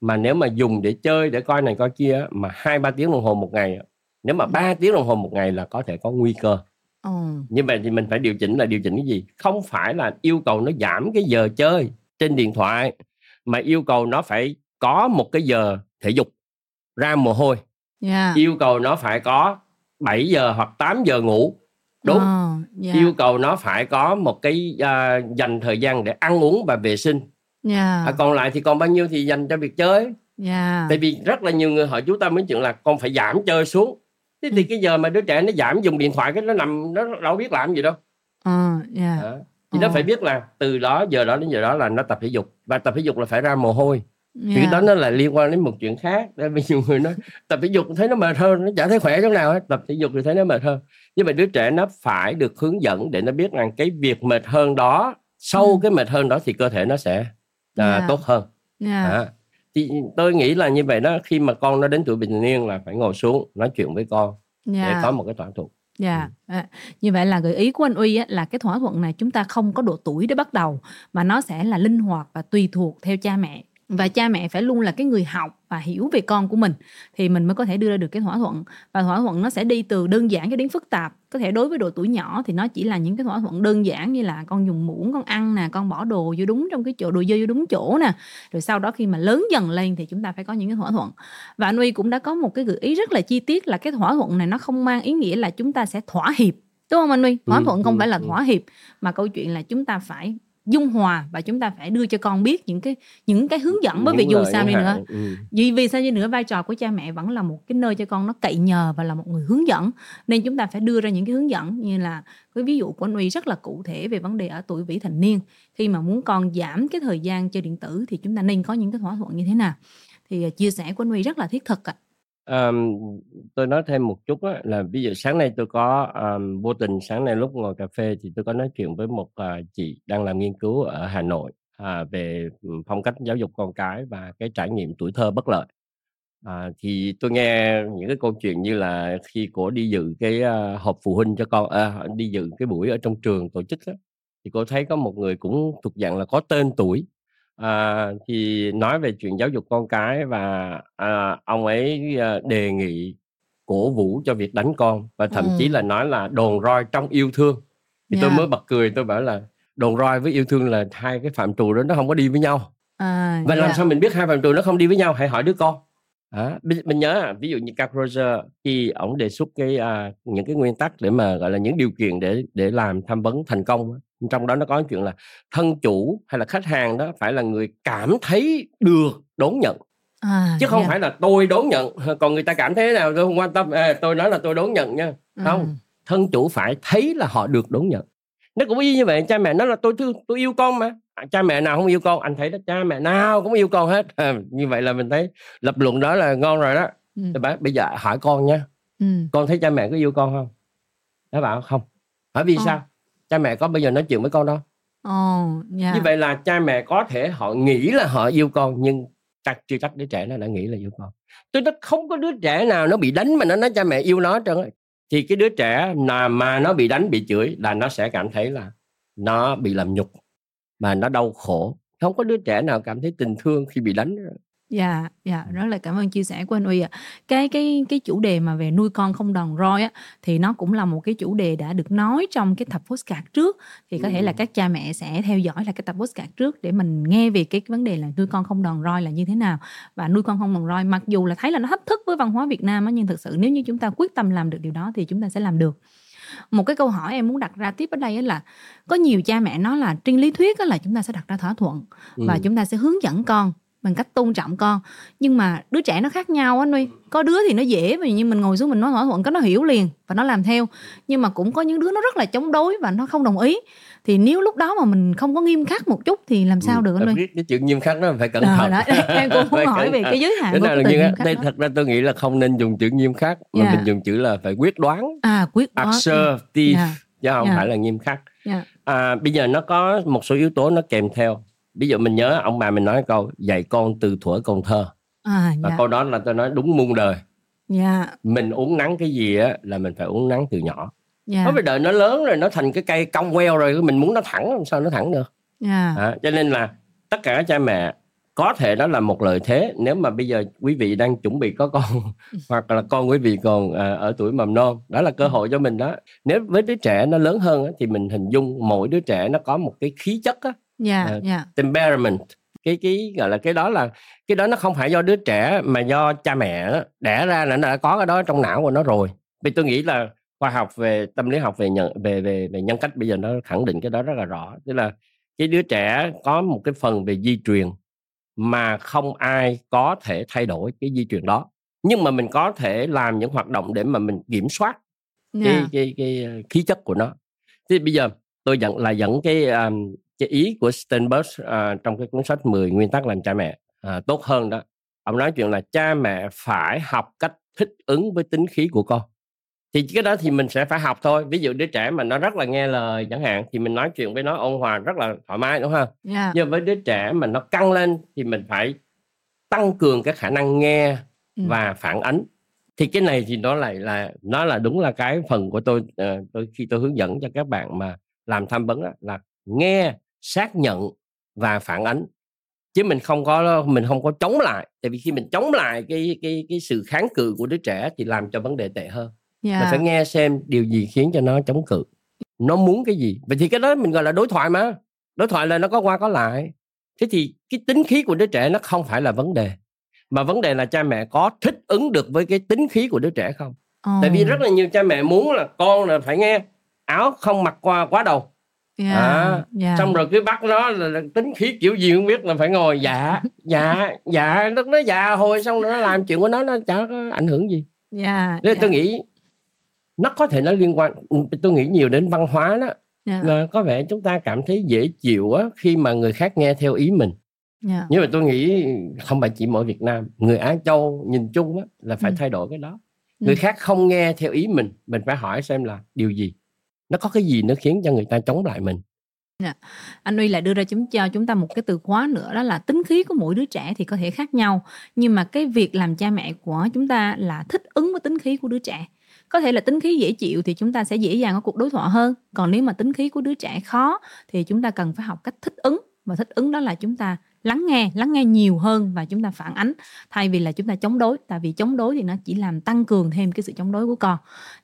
mà nếu mà dùng để chơi để coi này coi kia mà hai ba tiếng đồng hồ một ngày nếu mà 3 tiếng đồng hồ một ngày là có thể có nguy cơ ừ. như vậy thì mình phải điều chỉnh là điều chỉnh cái gì không phải là yêu cầu nó giảm cái giờ chơi trên điện thoại mà yêu cầu nó phải có một cái giờ thể dục ra mồ hôi yeah. yêu cầu nó phải có 7 giờ hoặc 8 giờ ngủ đúng oh, yeah. yêu cầu nó phải có một cái uh, dành thời gian để ăn uống và vệ sinh yeah. à, còn lại thì còn bao nhiêu thì dành cho việc chơi yeah. tại vì rất là nhiều người hỏi chú tâm đến chuyện là con phải giảm chơi xuống thế thì ừ. cái giờ mà đứa trẻ nó giảm dùng điện thoại cái nó nằm nó đâu biết làm gì đâu uh, yeah. à, thì uh. nó phải biết là từ đó giờ đó đến giờ đó là nó tập thể dục và tập thể dục là phải ra mồ hôi yeah. thì cái đó nó là liên quan đến một chuyện khác nên bây nhiều người nói tập thể dục thấy nó mệt hơn nó chả thấy khỏe chỗ nào hết tập thể dục thì thấy nó mệt hơn nhưng mà đứa trẻ nó phải được hướng dẫn để nó biết rằng cái việc mệt hơn đó sau ừ. cái mệt hơn đó thì cơ thể nó sẽ à, yeah. tốt hơn yeah. À, thì tôi nghĩ là như vậy đó khi mà con nó đến tuổi bình niên là phải ngồi xuống nói chuyện với con yeah. để có một cái thỏa thuận Dạ, yeah. à, như vậy là gợi ý của anh Uy á, là cái thỏa thuận này chúng ta không có độ tuổi để bắt đầu mà nó sẽ là linh hoạt và tùy thuộc theo cha mẹ và cha mẹ phải luôn là cái người học và hiểu về con của mình thì mình mới có thể đưa ra được cái thỏa thuận. Và thỏa thuận nó sẽ đi từ đơn giản cho đến phức tạp. Có thể đối với độ tuổi nhỏ thì nó chỉ là những cái thỏa thuận đơn giản như là con dùng muỗng con ăn nè con bỏ đồ vô đúng trong cái chỗ đồ dơ vô đúng chỗ nè. Rồi sau đó khi mà lớn dần lên thì chúng ta phải có những cái thỏa thuận. Và anh uy cũng đã có một cái gợi ý rất là chi tiết là cái thỏa thuận này nó không mang ý nghĩa là chúng ta sẽ thỏa hiệp. Đúng không anh uy? Thỏa ừ, thuận không phải là thỏa hiệp mà câu chuyện là chúng ta phải dung hòa và chúng ta phải đưa cho con biết những cái những cái hướng dẫn bởi vì dù sao đi nữa ừ. vì vì sao đi nữa vai trò của cha mẹ vẫn là một cái nơi cho con nó cậy nhờ và là một người hướng dẫn nên chúng ta phải đưa ra những cái hướng dẫn như là cái ví dụ của anh Uy rất là cụ thể về vấn đề ở tuổi vị thành niên khi mà muốn con giảm cái thời gian chơi điện tử thì chúng ta nên có những cái thỏa thuận như thế nào thì à, chia sẻ của anh Uy rất là thiết thực ạ. À. Um, tôi nói thêm một chút á, là ví dụ sáng nay tôi có um, vô tình sáng nay lúc ngồi cà phê thì tôi có nói chuyện với một uh, chị đang làm nghiên cứu ở Hà Nội uh, về phong cách giáo dục con cái và cái trải nghiệm tuổi thơ bất lợi. À, thì tôi nghe những cái câu chuyện như là khi cô đi dự cái uh, họp phụ huynh cho con uh, đi dự cái buổi ở trong trường tổ chức á, thì cô thấy có một người cũng thuộc dạng là có tên tuổi à, thì nói về chuyện giáo dục con cái và à, ông ấy à, đề nghị cổ vũ cho việc đánh con và thậm ừ. chí là nói là đồn roi trong yêu thương thì yeah. tôi mới bật cười tôi bảo là đồn roi với yêu thương là hai cái phạm trù đó nó không có đi với nhau à, và yeah. làm sao mình biết hai phạm trù nó không đi với nhau hãy hỏi đứa con à, mình nhớ ví dụ như Carl Roger khi ông đề xuất cái à, những cái nguyên tắc để mà gọi là những điều kiện để để làm tham vấn thành công trong đó nó có chuyện là thân chủ hay là khách hàng đó phải là người cảm thấy được đón nhận. À, chứ không yeah. phải là tôi đón nhận. [LAUGHS] Còn người ta cảm thấy thế nào? Tôi không quan tâm. À, tôi nói là tôi đón nhận nha. Ừ. không thân chủ phải thấy là họ được đón nhận. Nó cũng y như vậy cha mẹ nói là tôi thương tôi yêu con mà. À, cha mẹ nào không yêu con? Anh thấy đó cha mẹ nào cũng yêu con hết. À, [LAUGHS] như vậy là mình thấy lập luận đó là ngon rồi đó. Ừ. Bảo, bây giờ hỏi con nha. Ừ. con thấy cha mẹ có yêu con không? Nó bảo không. Hỏi vì ờ. sao cha mẹ có bao giờ nói chuyện với con đâu. Oh, yeah. như vậy là cha mẹ có thể họ nghĩ là họ yêu con nhưng chắc chưa chắc đứa trẻ nó đã nghĩ là yêu con. Tôi nói không có đứa trẻ nào nó bị đánh mà nó nói cha mẹ yêu nó trơn thì cái đứa trẻ nào mà nó bị đánh bị chửi là nó sẽ cảm thấy là nó bị làm nhục mà nó đau khổ. Không có đứa trẻ nào cảm thấy tình thương khi bị đánh Dạ, dạ, rất là cảm ơn chia sẻ của anh Uy ạ. Cái cái cái chủ đề mà về nuôi con không đòn roi á thì nó cũng là một cái chủ đề đã được nói trong cái tập postcard trước thì có thể là Ừm. các cha mẹ sẽ theo dõi là cái tập postcard trước để mình nghe về cái vấn đề là nuôi con không đòn roi là như thế nào và nuôi con không đòn roi mặc dù là thấy là nó thách thức với văn hóa Việt Nam á nhưng thực sự nếu như chúng ta quyết tâm làm được điều đó thì chúng ta sẽ làm được. Một cái câu hỏi em muốn đặt ra tiếp ở đây là có nhiều cha mẹ nói là trên lý thuyết á là chúng ta sẽ đặt ra thỏa thuận và Ừm. chúng ta sẽ hướng dẫn con bằng cách tôn trọng con. Nhưng mà đứa trẻ nó khác nhau á nuôi. Có đứa thì nó dễ vì như mình ngồi xuống mình nói thỏa thuận cái nó hiểu liền và nó làm theo. Nhưng mà cũng có những đứa nó rất là chống đối và nó không đồng ý. Thì nếu lúc đó mà mình không có nghiêm khắc một chút thì làm sao Ừm, được anh nuôi? biết cái chuyện nghiêm khắc đó phải cẩn Ờ, thận. đó, em cũng muốn hỏi về cái giới hạn Thế của cái từ nghiêm khắc đây thật ra tôi nghĩ là không nên dùng chữ nghiêm khắc mà Dạ. mình dùng chữ là phải quyết đoán. À quyết đoán. Assertive Dạ, chứ không Dạ. phải là nghiêm khắc. Dạ, à, bây giờ nó có một số yếu tố nó kèm theo ví dụ mình nhớ ông bà mình nói câu dạy con từ thuở còn thơ. À và dạ. câu đó là tôi nói đúng muôn đời. Dạ. Mình uống nắng cái gì á là mình phải uống nắng từ nhỏ. Dạ. Nó phải đợi nó lớn rồi nó thành cái cây cong queo rồi mình muốn nó thẳng làm sao nó thẳng được? Dạ. À, cho nên là tất cả các cha mẹ có thể đó là một lợi thế nếu mà bây giờ quý vị đang chuẩn bị có con [LAUGHS] hoặc là con quý vị còn à, ở tuổi mầm non đó là cơ hội cho mình đó. Nếu với đứa trẻ nó lớn hơn á, thì mình hình dung mỗi đứa trẻ nó có một cái khí chất á, dạ Ờ, dạ. temperament. Cái cái gọi là cái đó là cái đó nó không phải do đứa trẻ mà do cha mẹ á, đẻ ra là nó đã có cái đó trong não của nó rồi. Vì tôi nghĩ là khoa học về tâm lý học về nhận về về về nhân cách bây giờ nó khẳng định cái đó rất là rõ. Tức là cái đứa trẻ có một cái phần về di truyền mà không ai có thể thay đổi cái di truyền đó. Nhưng mà mình có thể làm những hoạt động để mà mình kiểm soát cái dạ. cái cái ờ, khí chất của nó. Thì bây giờ tôi dẫn là dẫn cái um, cái ý của Steinberg uh, trong cái cuốn sách 10 nguyên tắc làm cha mẹ à, tốt hơn đó. Ông nói chuyện là cha mẹ phải học cách thích ứng với tính khí của con. Thì cái đó thì mình sẽ phải học thôi. Ví dụ đứa trẻ mà nó rất là nghe lời chẳng hạn thì mình nói chuyện với nó ôn hòa rất là thoải mái đúng không? Dạ. Nhưng với đứa trẻ mà nó căng lên thì mình phải tăng cường cái khả năng nghe Ừ. và phản ánh. Thì cái này thì nó lại là nó là đúng là cái phần của tôi ờ, tôi khi tôi hướng dẫn cho các bạn mà làm tham vấn á, là nghe xác nhận và phản ánh. Chứ mình không có mình không có chống lại tại vì khi mình chống lại cái cái cái sự kháng cự của đứa trẻ thì làm cho vấn đề tệ hơn. Dạ mình phải nghe xem điều gì khiến cho nó chống cự. Nó muốn cái gì? Vậy thì cái đó mình gọi là đối thoại mà. Đối thoại là nó có qua có lại. Thế thì cái tính khí của đứa trẻ nó không phải là vấn đề mà vấn đề là cha mẹ có thích ứng được với cái tính khí của đứa trẻ không? Tại vì rất là nhiều cha mẹ muốn là con là phải nghe áo không mặc qua quá đầu dạ à, dạ. xong rồi cứ bắt nó là, là tính khí kiểu gì không biết là phải ngồi dạ dạ dạ nó nó dạ hồi xong rồi nó làm chuyện của nó nó chả có ảnh hưởng gì. Dạ nên dạ, tôi nghĩ nó có thể nó liên quan tôi nghĩ nhiều đến văn hóa đó. Dạ, là có vẻ chúng ta cảm thấy dễ chịu á khi mà người khác nghe theo ý mình. Dạ. nhưng mà tôi nghĩ không phải chỉ mỗi Việt Nam người Á Châu nhìn chung á, là phải Ừ. thay đổi cái đó. Ừ. người khác không nghe theo ý mình mình phải hỏi xem là điều gì nó có cái gì nó khiến cho người ta chống lại mình? Dạ. Anh Uy lại đưa ra chúng, cho chúng ta một cái từ khóa nữa, đó là tính khí của mỗi đứa trẻ thì có thể khác nhau. Nhưng mà cái việc làm cha mẹ của chúng ta là thích ứng với tính khí của đứa trẻ. Có thể là tính khí dễ chịu thì chúng ta sẽ dễ dàng có cuộc đối thoại hơn. Còn nếu mà tính khí của đứa trẻ khó thì chúng ta cần phải học cách thích ứng. Và thích ứng đó là chúng ta lắng nghe lắng nghe nhiều hơn và chúng ta phản ánh. Thay vì là chúng ta chống đối tại vì chống đối thì nó chỉ làm tăng cường thêm cái sự chống đối của con.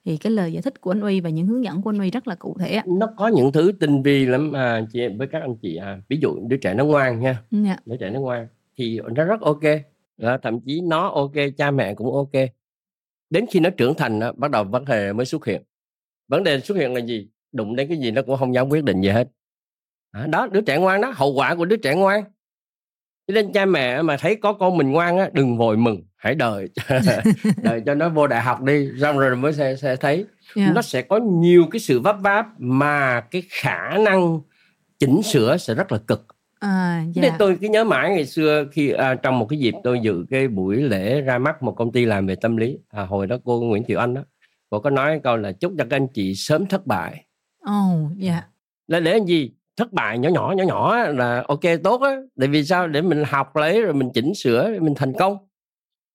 Thì cái lời giải thích của anh Uy và những hướng dẫn của anh Uy rất là cụ thể nó có những thứ tinh vi lắm à, chị với các anh chị à, ví dụ đứa trẻ nó ngoan nha. Dạ. đứa trẻ nó ngoan thì nó rất ok. Đó, thậm chí nó ok cha mẹ cũng ok. Đến khi nó trưởng thành đó, bắt đầu vấn đề mới xuất hiện. Vấn đề xuất hiện là gì? Đụng đến cái gì nó cũng không dám quyết định gì hết. À, đó đứa trẻ ngoan đó hậu quả của đứa trẻ ngoan cho nên cha mẹ mà thấy có con mình ngoan á đừng vội mừng hãy đợi [LAUGHS] [LAUGHS] đợi cho nó vô đại học đi xong rồi mới sẽ, sẽ thấy Dạ. nó sẽ có nhiều cái sự vấp váp mà cái khả năng chỉnh sửa sẽ rất là cực À, dạ. Nên tôi cứ nhớ mãi ngày xưa khi à, trong một cái dịp tôi dự cái buổi lễ ra mắt một công ty làm về tâm lý à, hồi đó cô Nguyễn Thị Anh đó cô có nói câu là chúc cho các anh chị sớm thất bại Ồ, dạ. là để làm gì thất bại nhỏ nhỏ nhỏ nhỏ là ok tốt á tại vì sao để mình học lấy rồi mình chỉnh sửa mình thành công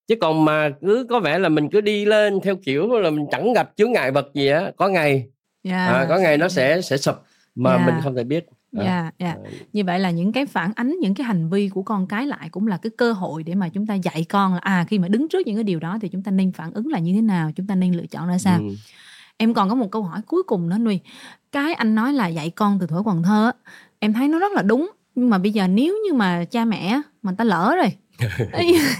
chứ còn mà cứ có vẻ là mình cứ đi lên theo kiểu là mình chẳng gặp chướng ngại vật gì á có ngày Dạ. à, có ngày nó sẽ sẽ sụp mà Dạ. mình không thể biết dạ yeah, dạ yeah. như vậy là những cái phản ánh những cái hành vi của con cái lại cũng là cái cơ hội để mà chúng ta dạy con là à khi mà đứng trước những cái điều đó thì chúng ta nên phản ứng là như thế nào chúng ta nên lựa chọn ra sao ừ. Em còn có một câu hỏi cuối cùng nữa nuôi cái anh nói là dạy con từ tuổi còn thơ em thấy nó rất là đúng nhưng mà bây giờ nếu như mà cha mẹ mà ta lỡ rồi [LAUGHS]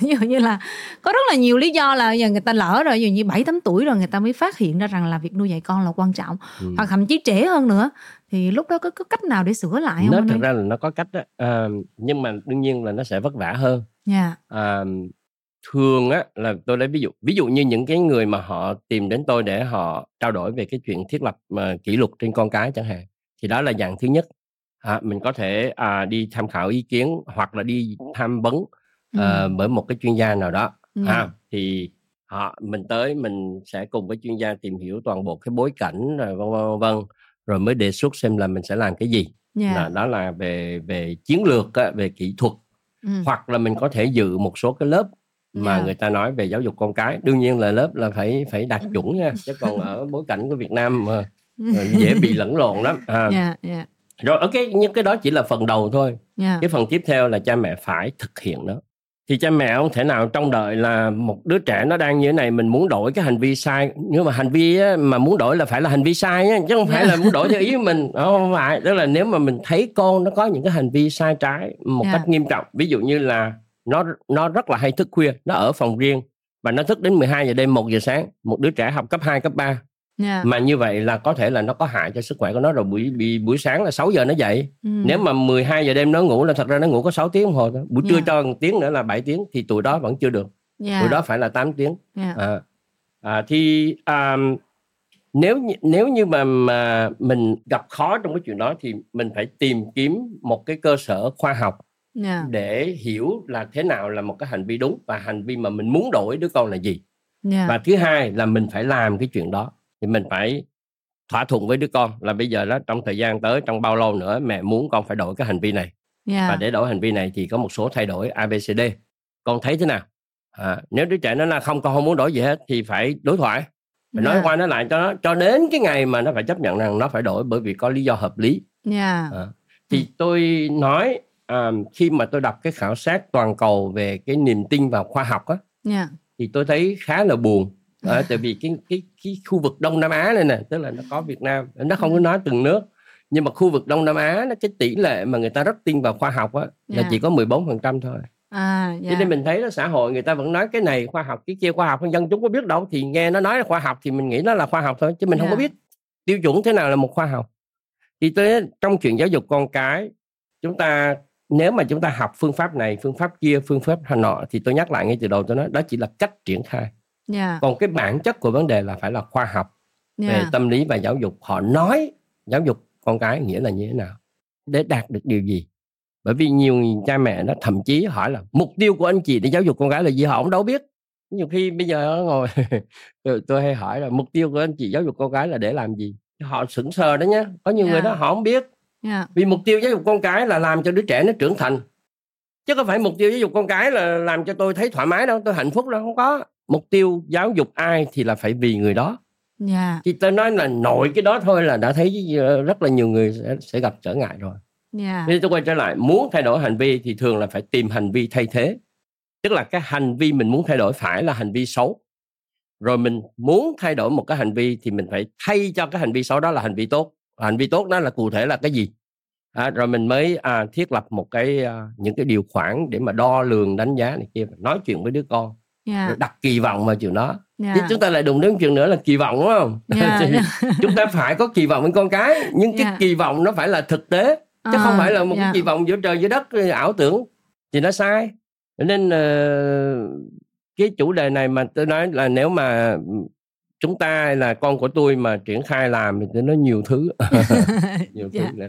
ví dụ như là có rất là nhiều lý do là giờ người ta lỡ rồi dụ như bảy tám tuổi rồi người ta mới phát hiện ra rằng là việc nuôi dạy con là quan trọng ừ. hoặc thậm chí trễ hơn nữa thì lúc đó có, có cách nào để sửa lại không nó thực ra là nó có cách đó à, nhưng mà đương nhiên là nó sẽ vất vả hơn yeah. Dạ. À, thường á là tôi lấy ví dụ ví dụ như những cái người mà họ tìm đến tôi để họ trao đổi về cái chuyện thiết lập mà kỷ luật trên con cái chẳng hạn thì đó là dạng thứ nhất à, mình có thể à, đi tham khảo ý kiến hoặc là đi tham vấn uh, bởi một cái chuyên gia nào đó ừ. ha thì họ mình tới mình sẽ cùng với chuyên gia tìm hiểu toàn bộ cái bối cảnh rồi vân vân vân rồi mới đề xuất xem là mình sẽ làm cái gì yeah. Dạ. đó là về về chiến lược về kỹ thuật ừ. hoặc là mình có thể dự một số cái lớp mà yeah. Người ta nói về giáo dục con cái đương nhiên là lớp là phải phải đạt chuẩn nha chứ còn ở bối cảnh của Việt Nam mà [LAUGHS] dễ bị lẫn lộn lắm à. yeah, dạ, yeah. rồi ok nhưng cái đó chỉ là phần đầu thôi yeah. cái phần tiếp theo là cha mẹ phải thực hiện nó thì cha mẹ không thể nào trông đợi là một đứa trẻ nó đang như thế này mình muốn đổi cái hành vi sai nhưng mà hành vi á, mà muốn đổi là phải là hành vi sai nhé chứ không phải là muốn đổi theo ý của mình [LAUGHS] không phải tức là nếu mà mình thấy con nó có những cái hành vi sai trái một yeah. cách nghiêm trọng ví dụ như là nó nó rất là hay thức khuya nó ở phòng riêng và nó thức đến 12 giờ đêm 1 giờ sáng một đứa trẻ học cấp 2 cấp 3 Yeah. mà như vậy là có thể là nó có hại cho sức khỏe của nó rồi buổi buổi, buổi sáng là 6 giờ nó dậy ừ. nếu mà 12 giờ đêm nó ngủ là thật ra nó ngủ có 6 tiếng đồng hồ thôi buổi yeah. trưa cho một tiếng nữa là 7 tiếng thì tuổi đó vẫn chưa được yeah. tuổi đó phải là 8 tiếng yeah. à, à, thì à, nếu nếu như mà mà mình gặp khó trong cái chuyện đó thì mình phải tìm kiếm một cái cơ sở khoa học yeah. để hiểu là thế nào là một cái hành vi đúng và hành vi mà mình muốn đổi đứa con là gì yeah. và thứ hai là mình phải làm cái chuyện đó thì mình phải thỏa thuận với đứa con là bây giờ đó trong thời gian tới trong bao lâu nữa mẹ muốn con phải đổi cái hành vi này yeah. và để đổi hành vi này thì có một số thay đổi abcd con thấy thế nào à, nếu đứa trẻ nó là không con không muốn đổi gì hết thì phải đối thoại phải yeah. nói qua nói lại cho nó cho đến cái ngày mà nó phải chấp nhận rằng nó phải đổi bởi vì có lý do hợp lý yeah. à, thì ừ. tôi nói à, khi mà tôi đọc cái khảo sát toàn cầu về cái niềm tin vào khoa học á yeah. thì tôi thấy khá là buồn à, [LAUGHS] tại vì cái cái cái khu vực Đông Nam Á này nè tức là nó có Việt Nam nó không có nói từng nước nhưng mà khu vực Đông Nam Á nó cái tỷ lệ mà người ta rất tin vào khoa học á là yeah. chỉ có 14% thôi À, yeah. Cho nên mình thấy là xã hội người ta vẫn nói cái này khoa học cái kia khoa học dân chúng có biết đâu thì nghe nó nói là khoa học thì mình nghĩ nó là khoa học thôi chứ mình yeah. không có biết tiêu chuẩn thế nào là một khoa học thì tôi trong chuyện giáo dục con cái chúng ta nếu mà chúng ta học phương pháp này phương pháp kia phương pháp nọ thì tôi nhắc lại ngay từ đầu tôi nói đó chỉ là cách triển khai yeah. còn cái bản chất của vấn đề là phải là khoa học yeah. về tâm lý và giáo dục họ nói giáo dục con cái nghĩa là như thế nào để đạt được điều gì bởi vì nhiều cha mẹ nó thậm chí hỏi là mục tiêu của anh chị để giáo dục con gái là gì họ không đâu biết nhiều khi bây giờ ngồi [LAUGHS] tôi, hay hỏi là mục tiêu của anh chị giáo dục con gái là để làm gì họ sững sờ đó nhé có nhiều yeah. người đó họ không biết yeah. vì mục tiêu giáo dục con cái là làm cho đứa trẻ nó trưởng thành. Chứ có phải mục tiêu giáo dục con cái là làm cho tôi thấy thoải mái đâu tôi hạnh phúc đâu không có. Mục tiêu giáo dục ai thì là phải vì người đó. Yeah. Thì tôi nói là nội cái đó thôi là đã thấy ờ, rất là nhiều người sẽ, sẽ gặp trở ngại rồi. Yeah. Nên tôi quay trở lại muốn thay đổi hành vi thì thường là phải tìm hành vi thay thế. Tức là cái hành vi mình muốn thay đổi phải là hành vi xấu. Rồi mình muốn thay đổi một cái hành vi thì mình phải thay cho cái hành vi xấu đó là hành vi tốt hành vi tốt đó là cụ thể là cái gì à, rồi mình mới à, thiết lập một cái à, những cái điều khoản để mà đo lường đánh giá này kia nói chuyện với đứa con yeah. Dạ. đặt kỳ vọng vào chuyện đó yeah. Dạ. thì chúng ta lại đụng đến chuyện nữa là kỳ vọng đúng không [LAUGHS] yeah. Dạ, chúng ta phải có kỳ vọng với con cái nhưng yeah. cái kỳ vọng nó phải là thực tế chứ uh, không phải là một yeah. cái kỳ vọng giữa trời giữa đất ảo tưởng thì nó sai nên uh, cái chủ đề này mà tôi nói là nếu mà chúng ta là con của tôi mà triển khai làm thì nó nhiều thứ [LAUGHS] [LAUGHS] nhiều dạ. thứ nữa.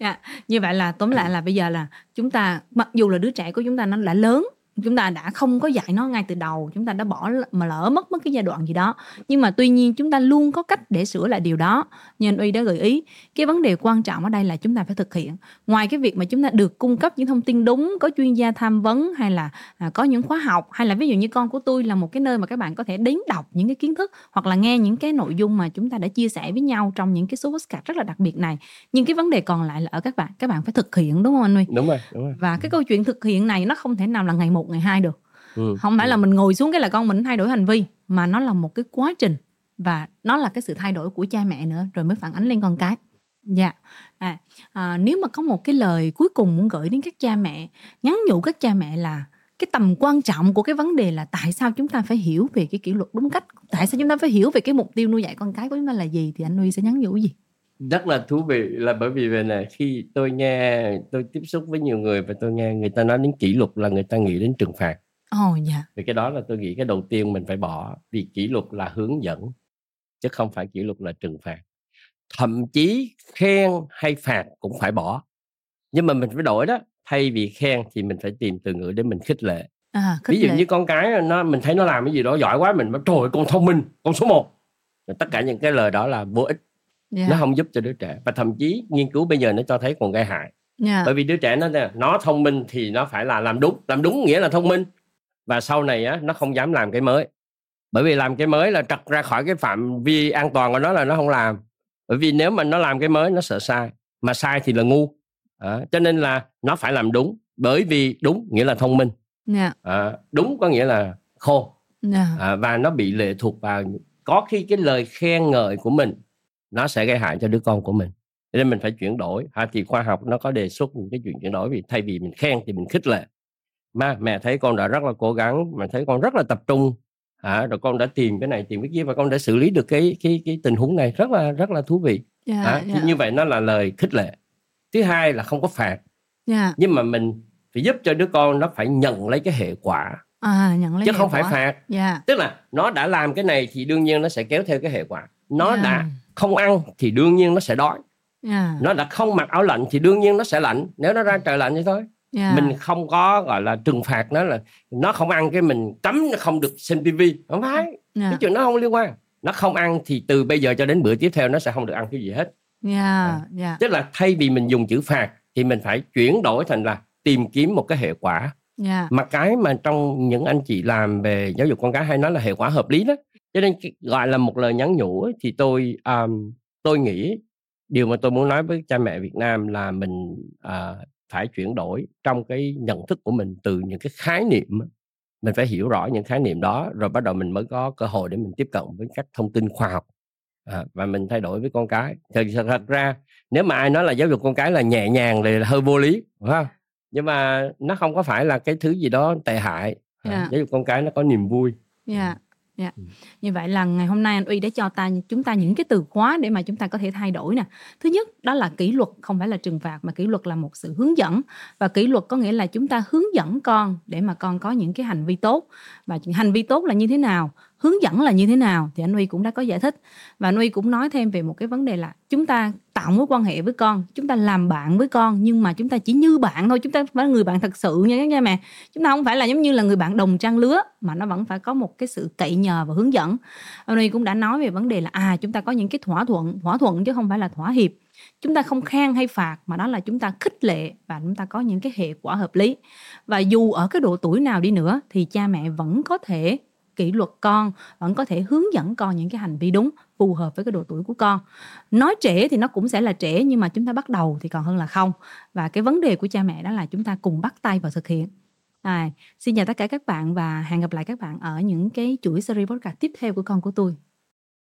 Dạ. như vậy là tóm lại là bây giờ là chúng ta mặc dù là đứa trẻ của chúng ta nó đã lớn chúng ta đã không có dạy nó ngay từ đầu chúng ta đã bỏ mà lỡ mất mất cái giai đoạn gì đó. Nhưng mà tuy nhiên chúng ta luôn có cách để sửa lại điều đó như anh uy đã gợi ý. Cái vấn đề quan trọng ở đây là chúng ta phải thực hiện. Ngoài cái việc mà chúng ta được cung cấp những thông tin đúng có chuyên gia tham vấn hay là à, có những khóa học hay là ví dụ như con của tôi là một cái nơi mà các bạn có thể đến đọc những cái kiến thức hoặc là nghe những cái nội dung mà chúng ta đã chia sẻ với nhau trong những cái số podcast rất là đặc biệt này. Nhưng cái vấn đề còn lại là ở các bạn các bạn phải thực hiện đúng không anh uy? Đúng rồi đúng rồi. Và cái câu chuyện thực hiện này nó không thể nào là ngày một ngày hai được ừ. không phải ừ. là mình ngồi xuống cái là con mình thay đổi hành vi mà nó là một cái quá trình và nó là cái sự thay đổi của cha mẹ nữa rồi mới phản ánh lên con cái dạ yeah. à, à, nếu mà có một cái lời cuối cùng muốn gửi đến các cha mẹ nhắn nhủ các cha mẹ là cái tầm quan trọng của cái vấn đề là tại sao chúng ta phải hiểu về cái kỷ luật đúng cách tại sao chúng ta phải hiểu về cái mục tiêu nuôi dạy con cái của chúng ta là gì thì anh nuôi sẽ nhắn nhủ gì rất là thú vị là bởi vì về này khi tôi nghe tôi tiếp xúc với nhiều người và tôi nghe người ta nói đến kỷ luật là người ta nghĩ đến trừng phạt. Ồ oh, dạ. Vì cái đó là tôi nghĩ cái đầu tiên mình phải bỏ vì kỷ luật là hướng dẫn chứ không phải kỷ luật là trừng phạt. Thậm chí khen hay phạt cũng phải bỏ. Nhưng mà mình phải đổi đó thay vì khen thì mình phải tìm từ ngữ để mình khích lệ. À, khích ví dụ lệ. như con cái nó mình thấy nó làm cái gì đó giỏi quá mình nói trời con thông minh con số 1 tất cả những cái lời đó là vô ích yeah. nó không giúp cho đứa trẻ. Và thậm chí nghiên cứu bây giờ nó cho thấy còn gây hại. Yeah. bởi vì đứa trẻ nó nó thông minh thì nó phải là làm đúng. Làm đúng nghĩa là thông minh. Và sau này á nó không dám làm cái mới. Bởi vì làm cái mới là trật ra khỏi cái phạm vi an toàn của nó là nó không làm. Bởi vì nếu mà nó làm cái mới nó sợ sai. Mà sai thì là ngu. À, cho nên là nó phải làm đúng. Bởi vì đúng nghĩa là thông minh. Yeah. à, đúng có nghĩa là khô yeah. à, và nó bị lệ thuộc vào có khi cái lời khen ngợi của mình nó sẽ gây hại cho đứa con của mình nên mình phải chuyển đổi ha thì khoa học nó có đề xuất những cái chuyện chuyển đổi vì thay vì mình khen thì mình khích lệ mà mẹ thấy con đã rất là cố gắng mẹ thấy con rất là tập trung à, rồi con đã tìm cái này tìm cái kia và con đã xử lý được cái cái cái tình huống này rất là rất là thú vị yeah, à, yeah. như vậy nó là lời khích lệ thứ hai là không có phạt yeah. nhưng mà mình phải giúp cho đứa con nó phải nhận lấy cái hệ quả à, nhận lấy chứ không quả. phải phạt yeah. tức là nó đã làm cái này thì đương nhiên nó sẽ kéo theo cái hệ quả nó yeah. đã không ăn thì đương nhiên nó sẽ đói yeah. nó đã không mặc áo lạnh thì đương nhiên nó sẽ lạnh nếu nó ra trời lạnh vậy thôi yeah. mình không có gọi là trừng phạt nó là nó không ăn cái mình cấm nó không được xem tivi không phải yeah. cái chuyện nó không liên quan nó không ăn thì từ bây giờ cho đến bữa tiếp theo nó sẽ không được ăn cái gì hết yeah, à. yeah. tức là thay vì mình dùng chữ phạt thì mình phải chuyển đổi thành là tìm kiếm một cái hệ quả yeah. mà cái mà trong những anh chị làm về giáo dục con cái hay nói là hệ quả hợp lý đó cho nên gọi là một lời nhắn nhủ ấy, thì tôi um, tôi nghĩ điều mà tôi muốn nói với cha mẹ Việt Nam là mình uh, phải chuyển đổi trong cái nhận thức của mình từ những cái khái niệm mình phải hiểu rõ những khái niệm đó rồi bắt đầu mình mới có cơ hội để mình tiếp cận với các thông tin khoa học à, và mình thay đổi với con cái thật, thật ra nếu mà ai nói là giáo dục con cái là nhẹ nhàng thì là hơi vô lý phải không nhưng mà nó không có phải là cái thứ gì đó tệ hại à, yeah. giáo dục con cái nó có niềm vui yeah. Yeah. Ừ. Như vậy là ngày hôm nay anh Uy đã cho ta chúng ta những cái từ khóa để mà chúng ta có thể thay đổi nè. Thứ nhất đó là kỷ luật không phải là trừng phạt mà kỷ luật là một sự hướng dẫn và kỷ luật có nghĩa là chúng ta hướng dẫn con để mà con có những cái hành vi tốt và hành vi tốt là như thế nào hướng dẫn là như thế nào, thì anh Huy cũng đã có giải thích. Và anh Huy cũng nói thêm về một cái vấn đề là chúng ta tạo mối quan hệ với con, chúng ta làm bạn với con, nhưng mà chúng ta chỉ như bạn thôi, chúng ta phải là người bạn thật sự nha các cha mẹ. Chúng ta không phải là giống như là người bạn đồng trang lứa, mà nó vẫn phải có một cái sự cậy nhờ và hướng dẫn. Anh Huy cũng đã nói về vấn đề là à chúng ta có những cái thỏa thuận thỏa thuận chứ không phải là thỏa hiệp. Chúng ta không khen hay phạt, mà đó là chúng ta khích lệ và chúng ta có những cái hệ quả hợp lý. Và dù ở cái độ tuổi nào đi nữa, thì cha mẹ vẫn có thể kỷ luật con vẫn có thể hướng dẫn con những cái hành vi đúng phù hợp với cái độ tuổi của con. Nói trễ thì nó cũng sẽ là trễ nhưng mà chúng ta bắt đầu thì còn hơn là không. Và cái vấn đề của cha mẹ đó là chúng ta cùng bắt tay vào thực hiện. À, xin chào tất cả các bạn và hẹn gặp lại các bạn ở những cái chuỗi series podcast tiếp theo của con của tôi.